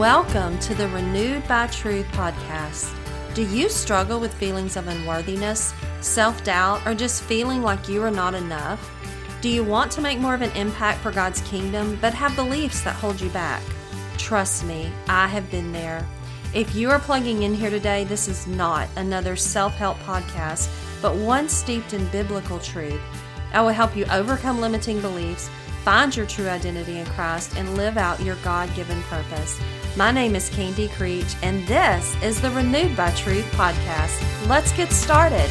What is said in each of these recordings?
Welcome to the Renewed by Truth podcast. Do you struggle with feelings of unworthiness, self doubt, or just feeling like you are not enough? Do you want to make more of an impact for God's kingdom but have beliefs that hold you back? Trust me, I have been there. If you are plugging in here today, this is not another self help podcast, but one steeped in biblical truth. I will help you overcome limiting beliefs, find your true identity in Christ, and live out your God given purpose. My name is Candy Creech, and this is the Renewed by Truth podcast. Let's get started.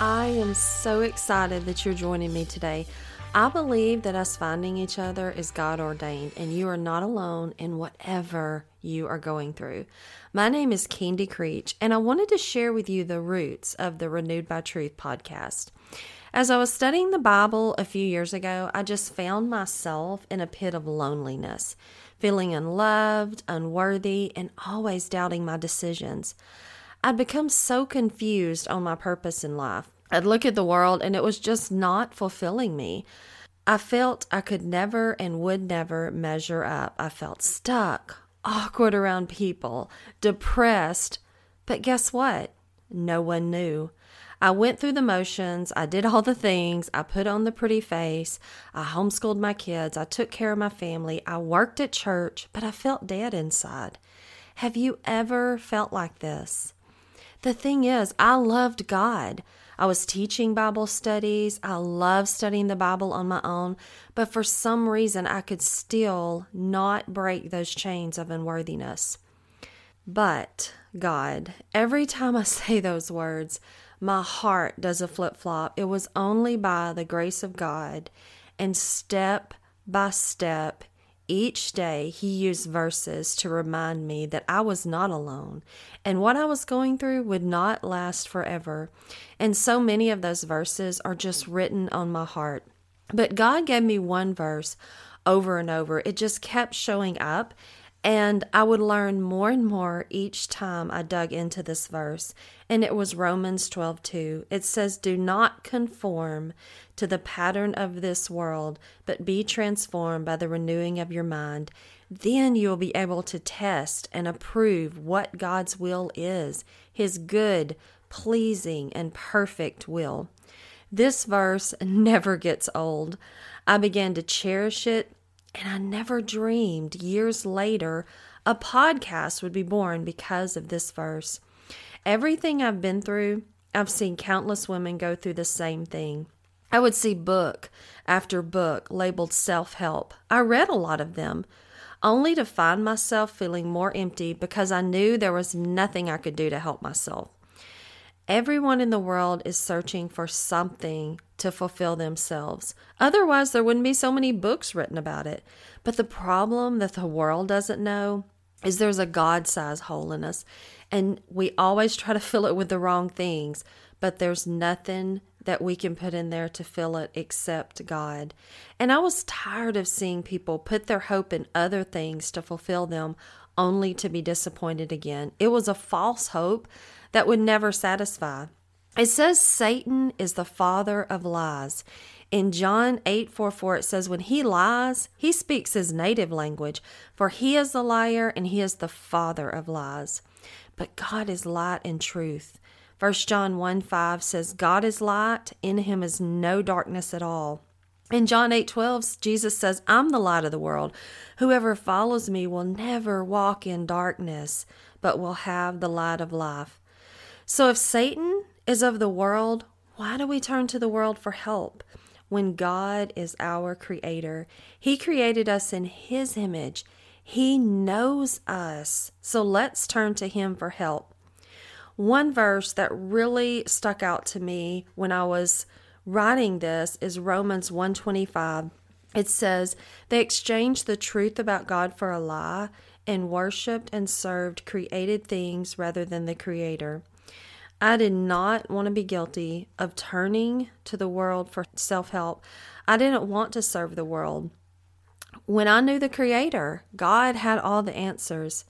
I am so excited that you're joining me today. I believe that us finding each other is God ordained, and you are not alone in whatever you are going through. My name is Candy Creech, and I wanted to share with you the roots of the Renewed by Truth podcast. As I was studying the Bible a few years ago, I just found myself in a pit of loneliness, feeling unloved, unworthy, and always doubting my decisions. I'd become so confused on my purpose in life. I'd look at the world and it was just not fulfilling me. I felt I could never and would never measure up. I felt stuck, awkward around people, depressed. But guess what? No one knew. I went through the motions. I did all the things. I put on the pretty face. I homeschooled my kids. I took care of my family. I worked at church, but I felt dead inside. Have you ever felt like this? The thing is, I loved God. I was teaching Bible studies. I loved studying the Bible on my own, but for some reason, I could still not break those chains of unworthiness. But, God, every time I say those words, my heart does a flip flop. It was only by the grace of God and step by step each day, he used verses to remind me that I was not alone and what I was going through would not last forever. And so many of those verses are just written on my heart. But God gave me one verse over and over. It just kept showing up and I would learn more and more each time I dug into this verse. And it was Romans 12 2. It says, Do not conform to the pattern of this world, but be transformed by the renewing of your mind. Then you will be able to test and approve what God's will is, His good, pleasing, and perfect will. This verse never gets old. I began to cherish it and I never dreamed years later a podcast would be born because of this verse. Everything I've been through, I've seen countless women go through the same thing. I would see book after book labeled self help. I read a lot of them, only to find myself feeling more empty because I knew there was nothing I could do to help myself. Everyone in the world is searching for something to fulfill themselves. Otherwise, there wouldn't be so many books written about it. But the problem that the world doesn't know is there's a God sized hole in us, and we always try to fill it with the wrong things, but there's nothing that we can put in there to fill it except God. And I was tired of seeing people put their hope in other things to fulfill them only to be disappointed again. It was a false hope that would never satisfy. It says Satan is the father of lies. In John 8 4 4, it says, When he lies, he speaks his native language, for he is the liar and he is the father of lies. But God is light and truth. 1 John 1 5 says, God is light, in him is no darkness at all. In John 8 12, Jesus says, I'm the light of the world. Whoever follows me will never walk in darkness, but will have the light of life. So if Satan is of the world, why do we turn to the world for help? When God is our creator, He created us in His image. He knows us. So let's turn to Him for help. One verse that really stuck out to me when I was writing this is Romans 125. It says, They exchanged the truth about God for a lie and worshiped and served created things rather than the Creator. I did not want to be guilty of turning to the world for self help. I didn't want to serve the world. When I knew the Creator, God had all the answers.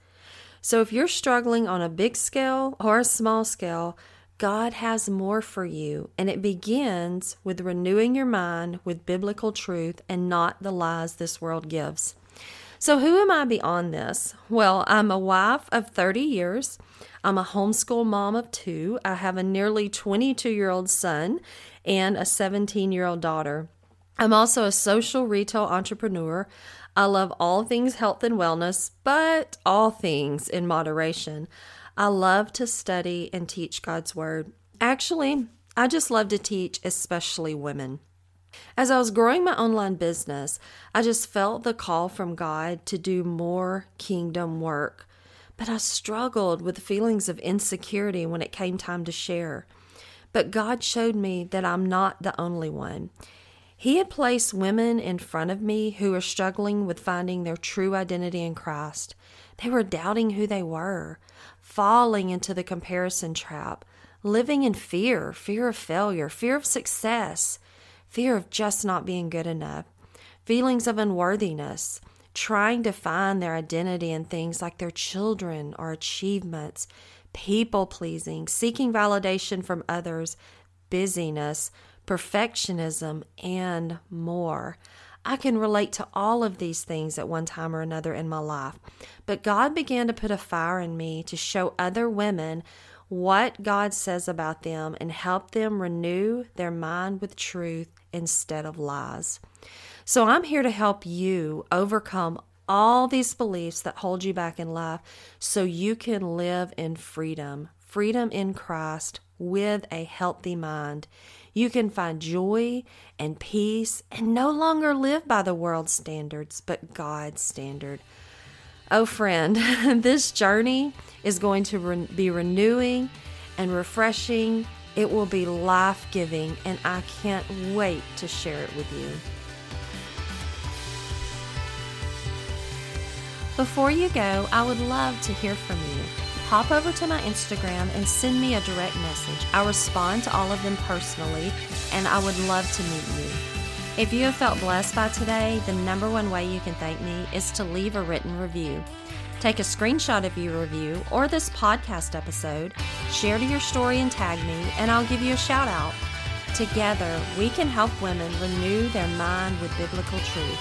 So if you're struggling on a big scale or a small scale, God has more for you, and it begins with renewing your mind with biblical truth and not the lies this world gives. So, who am I beyond this? Well, I'm a wife of 30 years. I'm a homeschool mom of two. I have a nearly 22 year old son and a 17 year old daughter. I'm also a social retail entrepreneur. I love all things health and wellness, but all things in moderation. I love to study and teach God's Word. Actually, I just love to teach, especially women. As I was growing my online business, I just felt the call from God to do more kingdom work. But I struggled with feelings of insecurity when it came time to share. But God showed me that I'm not the only one. He had placed women in front of me who were struggling with finding their true identity in Christ. They were doubting who they were, falling into the comparison trap, living in fear fear of failure, fear of success, fear of just not being good enough, feelings of unworthiness, trying to find their identity in things like their children or achievements, people pleasing, seeking validation from others, busyness, perfectionism, and more. I can relate to all of these things at one time or another in my life. But God began to put a fire in me to show other women what God says about them and help them renew their mind with truth instead of lies. So I'm here to help you overcome all these beliefs that hold you back in life so you can live in freedom, freedom in Christ with a healthy mind. You can find joy and peace and no longer live by the world's standards, but God's standard. Oh, friend, this journey is going to be renewing and refreshing. It will be life giving, and I can't wait to share it with you. Before you go, I would love to hear from you hop over to my Instagram and send me a direct message. I respond to all of them personally, and I would love to meet you. If you have felt blessed by today, the number one way you can thank me is to leave a written review. Take a screenshot of your review or this podcast episode, share to your story and tag me, and I'll give you a shout out. Together, we can help women renew their mind with biblical truth.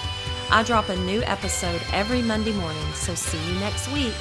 I drop a new episode every Monday morning, so see you next week.